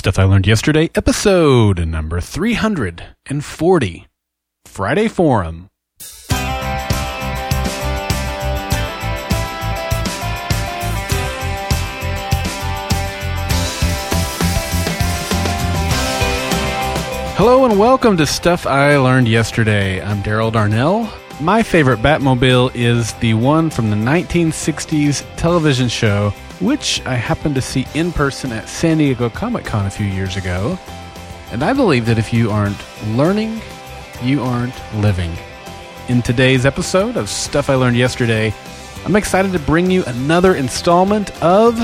Stuff I Learned Yesterday, episode number 340, Friday Forum. Hello and welcome to Stuff I Learned Yesterday. I'm Darrell Darnell. My favorite Batmobile is the one from the 1960s television show, which I happened to see in person at San Diego Comic Con a few years ago. And I believe that if you aren't learning, you aren't living. In today's episode of Stuff I Learned Yesterday, I'm excited to bring you another installment of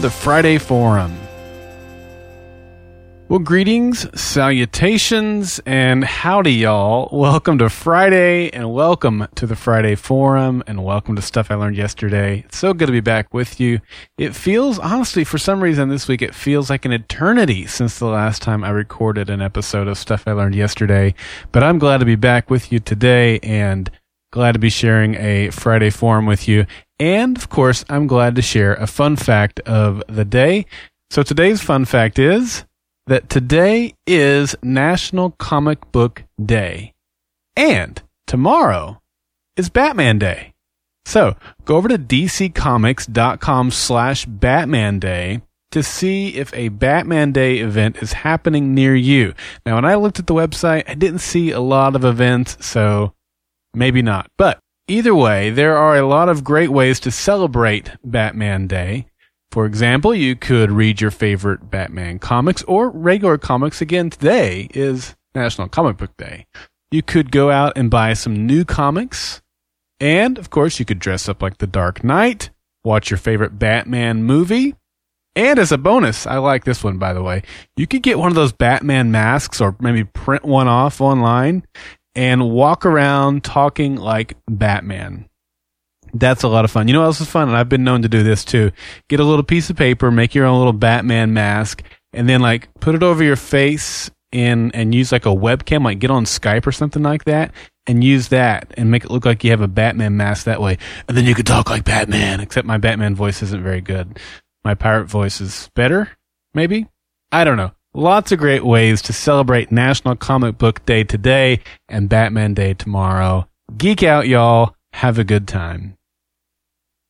the Friday Forum. Well, greetings, salutations, and howdy, y'all. Welcome to Friday, and welcome to the Friday Forum, and welcome to Stuff I Learned Yesterday. It's so good to be back with you. It feels, honestly, for some reason this week, it feels like an eternity since the last time I recorded an episode of Stuff I Learned Yesterday. But I'm glad to be back with you today, and glad to be sharing a Friday Forum with you. And, of course, I'm glad to share a fun fact of the day. So today's fun fact is that today is National Comic Book Day and tomorrow is Batman Day. So go over to dccomics.com slash Batman Day to see if a Batman Day event is happening near you. Now, when I looked at the website, I didn't see a lot of events, so maybe not. But either way, there are a lot of great ways to celebrate Batman Day. For example, you could read your favorite Batman comics or regular comics. Again, today is National Comic Book Day. You could go out and buy some new comics. And, of course, you could dress up like the Dark Knight, watch your favorite Batman movie. And as a bonus, I like this one, by the way, you could get one of those Batman masks or maybe print one off online and walk around talking like Batman. That's a lot of fun. You know what else is fun? And I've been known to do this too. Get a little piece of paper, make your own little Batman mask, and then like put it over your face in and use like a webcam, like get on Skype or something like that, and use that and make it look like you have a Batman mask that way. And then you could talk like Batman, except my Batman voice isn't very good. My pirate voice is better, maybe? I don't know. Lots of great ways to celebrate National Comic Book Day today and Batman Day tomorrow. Geek out, y'all. Have a good time.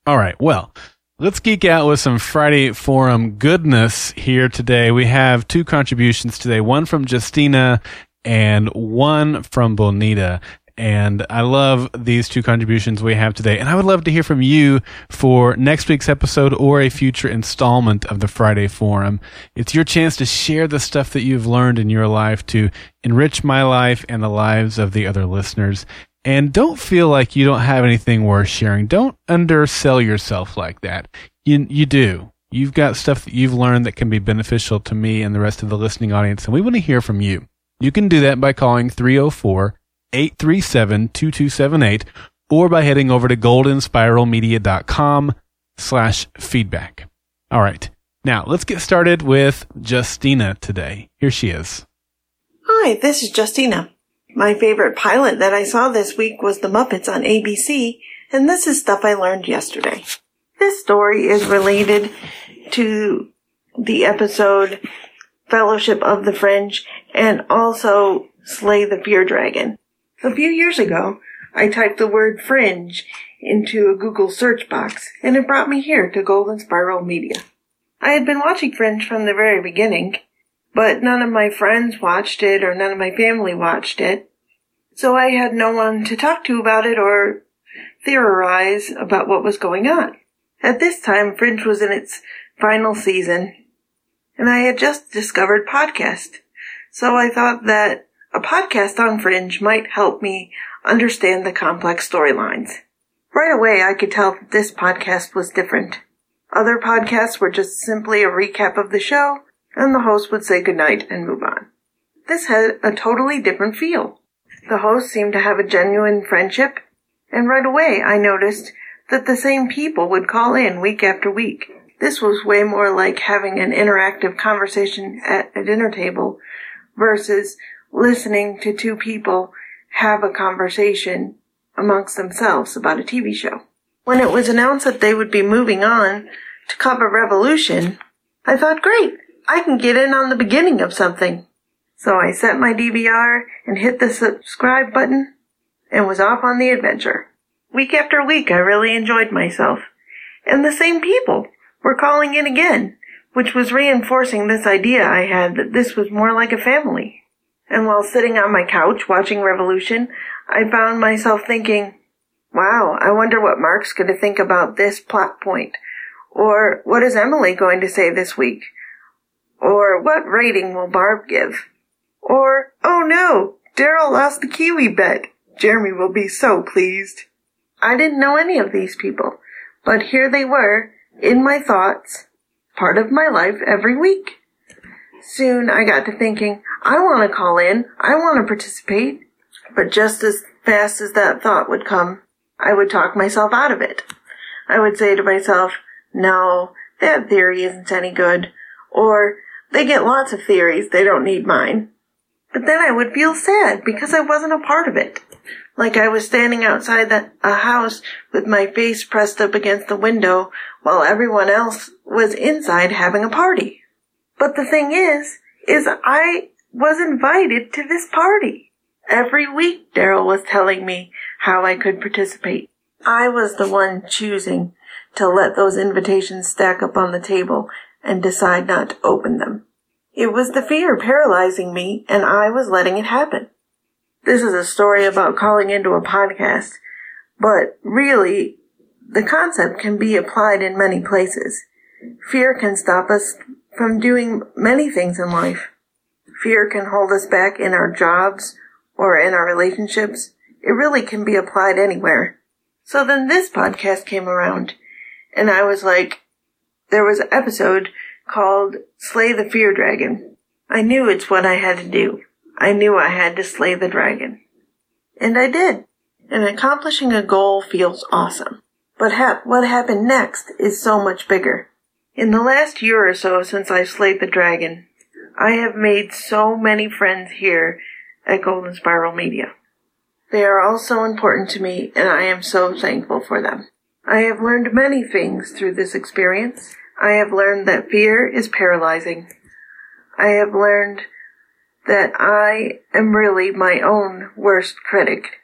All right. Well, let's geek out with some Friday Forum goodness here today. We have two contributions today, one from Justina and one from Bonita. And I love these two contributions we have today. And I would love to hear from you for next week's episode or a future installment of the Friday Forum. It's your chance to share the stuff that you've learned in your life to enrich my life and the lives of the other listeners. And don't feel like you don't have anything worth sharing. Don't undersell yourself like that. You, you do. You've got stuff that you've learned that can be beneficial to me and the rest of the listening audience, and we want to hear from you. You can do that by calling 304 837 2278 or by heading over to goldenspiralmedia.com slash feedback. All right. Now let's get started with Justina today. Here she is. Hi, this is Justina. My favorite pilot that I saw this week was The Muppets on ABC, and this is stuff I learned yesterday. This story is related to the episode Fellowship of the Fringe and also Slay the Fear Dragon. A few years ago, I typed the word fringe into a Google search box and it brought me here to Golden Spiral Media. I had been watching Fringe from the very beginning but none of my friends watched it or none of my family watched it. So I had no one to talk to about it or theorize about what was going on. At this time, Fringe was in its final season, and I had just discovered podcast. So I thought that a podcast on Fringe might help me understand the complex storylines. Right away, I could tell that this podcast was different. Other podcasts were just simply a recap of the show, and the host would say goodnight and move on. This had a totally different feel. The host seemed to have a genuine friendship, and right away I noticed that the same people would call in week after week. This was way more like having an interactive conversation at a dinner table versus listening to two people have a conversation amongst themselves about a TV show. When it was announced that they would be moving on to cover Revolution, I thought, great, I can get in on the beginning of something. So I set my DVR and hit the subscribe button and was off on the adventure. Week after week, I really enjoyed myself. And the same people were calling in again, which was reinforcing this idea I had that this was more like a family. And while sitting on my couch watching Revolution, I found myself thinking, wow, I wonder what Mark's going to think about this plot point. Or what is Emily going to say this week? Or what rating will Barb give? Or, oh no, Darrell lost the Kiwi bet. Jeremy will be so pleased. I didn't know any of these people, but here they were, in my thoughts, part of my life every week. Soon I got to thinking, I want to call in, I want to participate. But just as fast as that thought would come, I would talk myself out of it. I would say to myself, no, that theory isn't any good. Or, they get lots of theories, they don't need mine. But then I would feel sad because I wasn't a part of it. Like I was standing outside the, a house with my face pressed up against the window while everyone else was inside having a party. But the thing is, is I was invited to this party. Every week Darrell was telling me how I could participate. I was the one choosing to let those invitations stack up on the table and decide not to open them. It was the fear paralyzing me, and I was letting it happen. This is a story about calling into a podcast, but really, the concept can be applied in many places. Fear can stop us from doing many things in life. Fear can hold us back in our jobs or in our relationships. It really can be applied anywhere. So then this podcast came around, and I was like, there was an episode called Slay the Fear Dragon. I knew it's what I had to do. I knew I had to slay the dragon. And I did. And accomplishing a goal feels awesome. But ha- what happened next is so much bigger. In the last year or so since I slayed the dragon, I have made so many friends here at Golden Spiral Media. They are all so important to me and I am so thankful for them. I have learned many things through this experience. I have learned that fear is paralyzing. I have learned that I am really my own worst critic.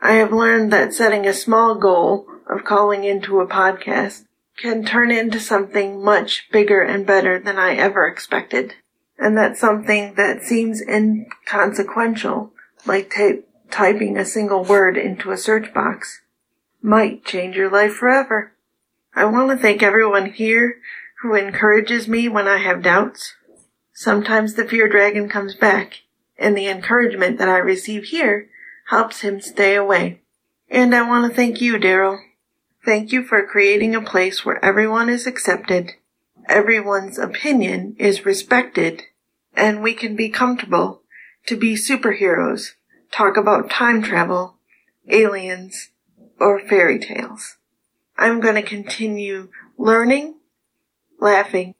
I have learned that setting a small goal of calling into a podcast can turn into something much bigger and better than I ever expected. And that something that seems inconsequential, like typing a single word into a search box, might change your life forever. I want to thank everyone here who encourages me when I have doubts. Sometimes the fear dragon comes back, and the encouragement that I receive here helps him stay away. And I want to thank you, Darrell. Thank you for creating a place where everyone is accepted, everyone's opinion is respected, and we can be comfortable to be superheroes, talk about time travel, aliens, or fairy tales. I'm going to continue learning, laughing,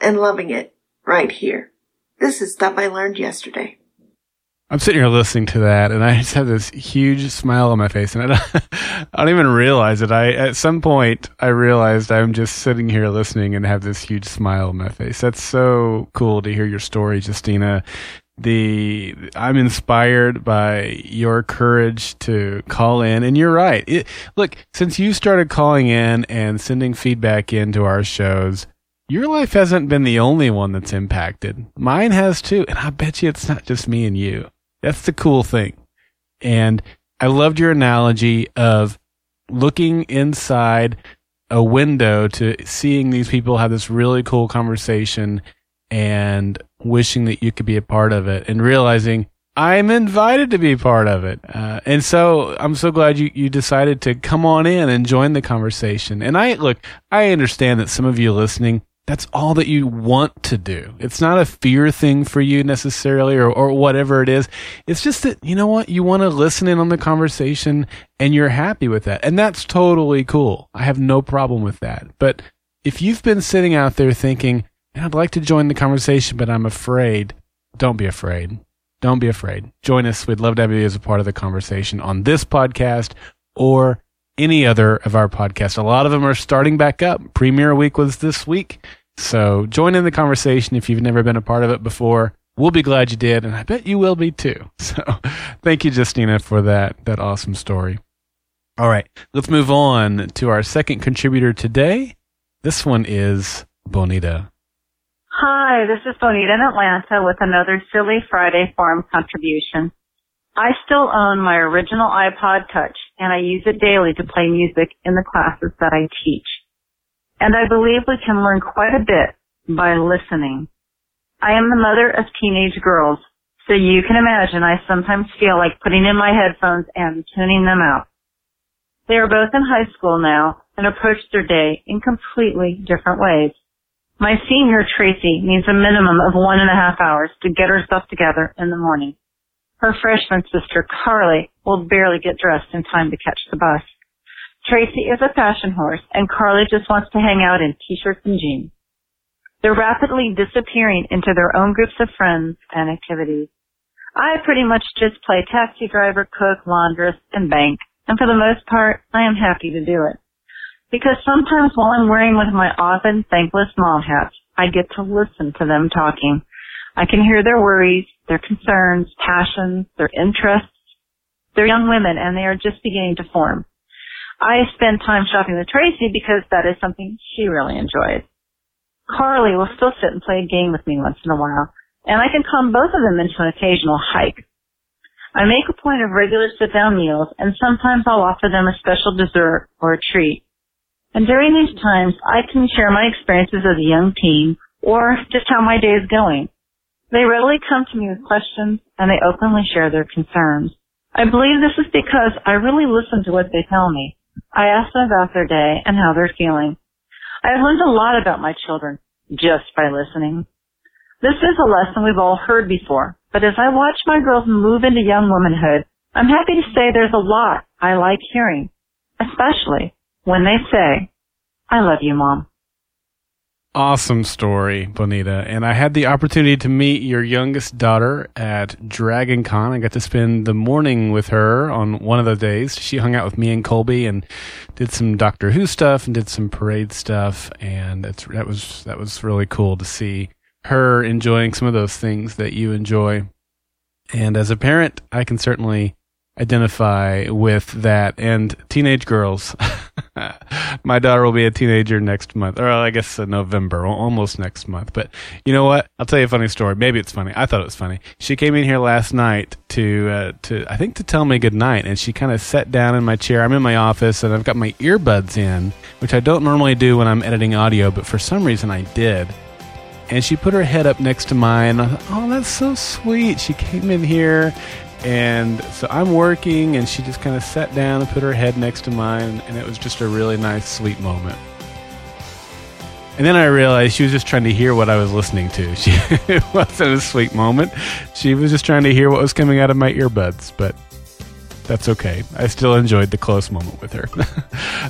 and loving it right here. This is stuff I learned yesterday. I'm sitting here listening to that, and I just have this huge smile on my face, and I don't, I don't even realize it. I at some point I realized I'm just sitting here listening and have this huge smile on my face. That's so cool to hear your story, Justina. The I'm inspired by your courage to call in, and you're right. It, look, since you started calling in and sending feedback into our shows, your life hasn't been the only one that's impacted. Mine has too, and I bet you it's not just me and you. That's the cool thing. And I loved your analogy of looking inside a window to seeing these people have this really cool conversation and wishing that you could be a part of it and realizing I'm invited to be part of it. Uh, and so I'm so glad you, you decided to come on in and join the conversation. And I look, I understand that some of you listening that's all that you want to do. It's not a fear thing for you necessarily or, or whatever it is. It's just that, you know what? You want to listen in on the conversation and you're happy with that. And that's totally cool. I have no problem with that. But if you've been sitting out there thinking, I'd like to join the conversation, but I'm afraid, don't be afraid. Don't be afraid. Join us. We'd love to have you as a part of the conversation on this podcast or any other of our podcasts. A lot of them are starting back up. Premiere week was this week. So join in the conversation if you've never been a part of it before. We'll be glad you did, and I bet you will be too. So thank you, Justina, for that, that awesome story. All right, let's move on to our second contributor today. This one is Bonita. Hi, this is Bonita in Atlanta with another Silly Friday Forum contribution. I still own my original iPod Touch and I use it daily to play music in the classes that I teach. And I believe we can learn quite a bit by listening. I am the mother of teenage girls, so you can imagine I sometimes feel like putting in my headphones and tuning them out. They are both in high school now and approach their day in completely different ways. My senior, Tracy, needs a minimum of one and a half hours to get herself together in the morning. Her freshman sister, Carly, will barely get dressed in time to catch the bus. Tracy is a fashion horse, and Carly just wants to hang out in t-shirts and jeans. They're rapidly disappearing into their own groups of friends and activities. I pretty much just play taxi driver, cook, laundress, and bank, and for the most part, I am happy to do it. Because sometimes while I'm wearing one of my often thankless mom hats, I get to listen to them talking. I can hear their worries, their concerns, passions, their interests. They're young women and they are just beginning to form. I spend time shopping with Tracy because that is something she really enjoys. Carly will still sit and play a game with me once in a while, and I can calm both of them into an occasional hike. I make a point of regular sit-down meals, and sometimes I'll offer them a special dessert or a treat. And during these times, I can share my experiences as a young teen or just how my day is going. They readily come to me with questions and they openly share their concerns. I believe this is because I really listen to what they tell me. I ask them about their day and how they're feeling. I have learned a lot about my children just by listening. This is a lesson we've all heard before, but as I watch my girls move into young womanhood, I'm happy to say there's a lot I like hearing, especially when they say, I love you, mom. Awesome story, Bonita. And I had the opportunity to meet your youngest daughter at Dragon Con. I got to spend the morning with her on one of the days. She hung out with me and Colby and did some Doctor Who stuff and did some parade stuff. And it's, that was, that was really cool to see her enjoying some of those things that you enjoy. And as a parent, I can certainly identify with that and teenage girls. My daughter will be a teenager next month, or I guess November, almost next month. But you know what? I'll tell you a funny story. Maybe it's funny. I thought it was funny. She came in here last night to uh, to I think to tell me good night, and she kind of sat down in my chair. I'm in my office, and I've got my earbuds in, which I don't normally do when I'm editing audio, but for some reason I did. And she put her head up next to mine. oh, that's so sweet. She came in here and so I'm working, and she just kind of sat down and put her head next to mine, and it was just a really nice, sweet moment. And then I realized she was just trying to hear what I was listening to. She, it wasn't a sweet moment. She was just trying to hear what was coming out of my earbuds, but that's okay. I still enjoyed the close moment with her.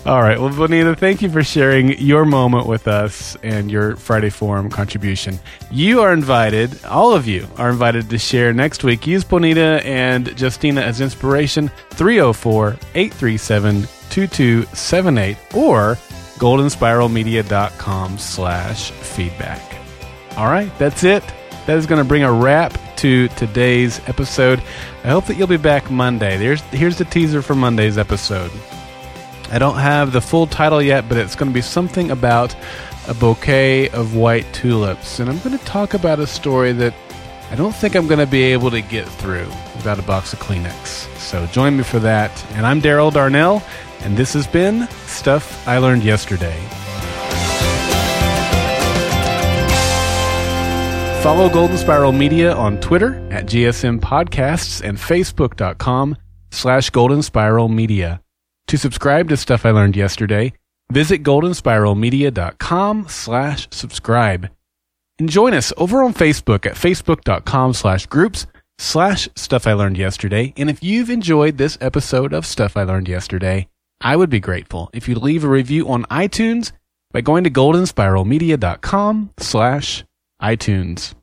All right. Well, Bonita, thank you for sharing your moment with us and your Friday Forum contribution. You are invited, all of you are invited to share next week. Use Bonita and Justina as inspiration 304 837 2278 or goldenspiralmedia.com slash feedback. All right. That's it. That is going to bring a wrap to today's episode. I hope that you'll be back Monday. There's here's the teaser for Monday's episode. I don't have the full title yet, but it's going to be something about a bouquet of white tulips, and I'm going to talk about a story that I don't think I'm going to be able to get through without a box of Kleenex. So join me for that. And I'm Darrell Darnell, and this has been Stuff I Learned Yesterday. Follow Golden Spiral Media on Twitter at GSM Podcasts and Facebook.com slash Golden Spiral Media. To subscribe to Stuff I Learned Yesterday, visit goldenspiralmedia.com slash subscribe. And join us over on Facebook at facebook.com slash groups slash Stuff I Learned Yesterday. And if you've enjoyed this episode of Stuff I Learned Yesterday, I would be grateful if you'd leave a review on iTunes by going to goldenspiralmedia.com slash iTunes.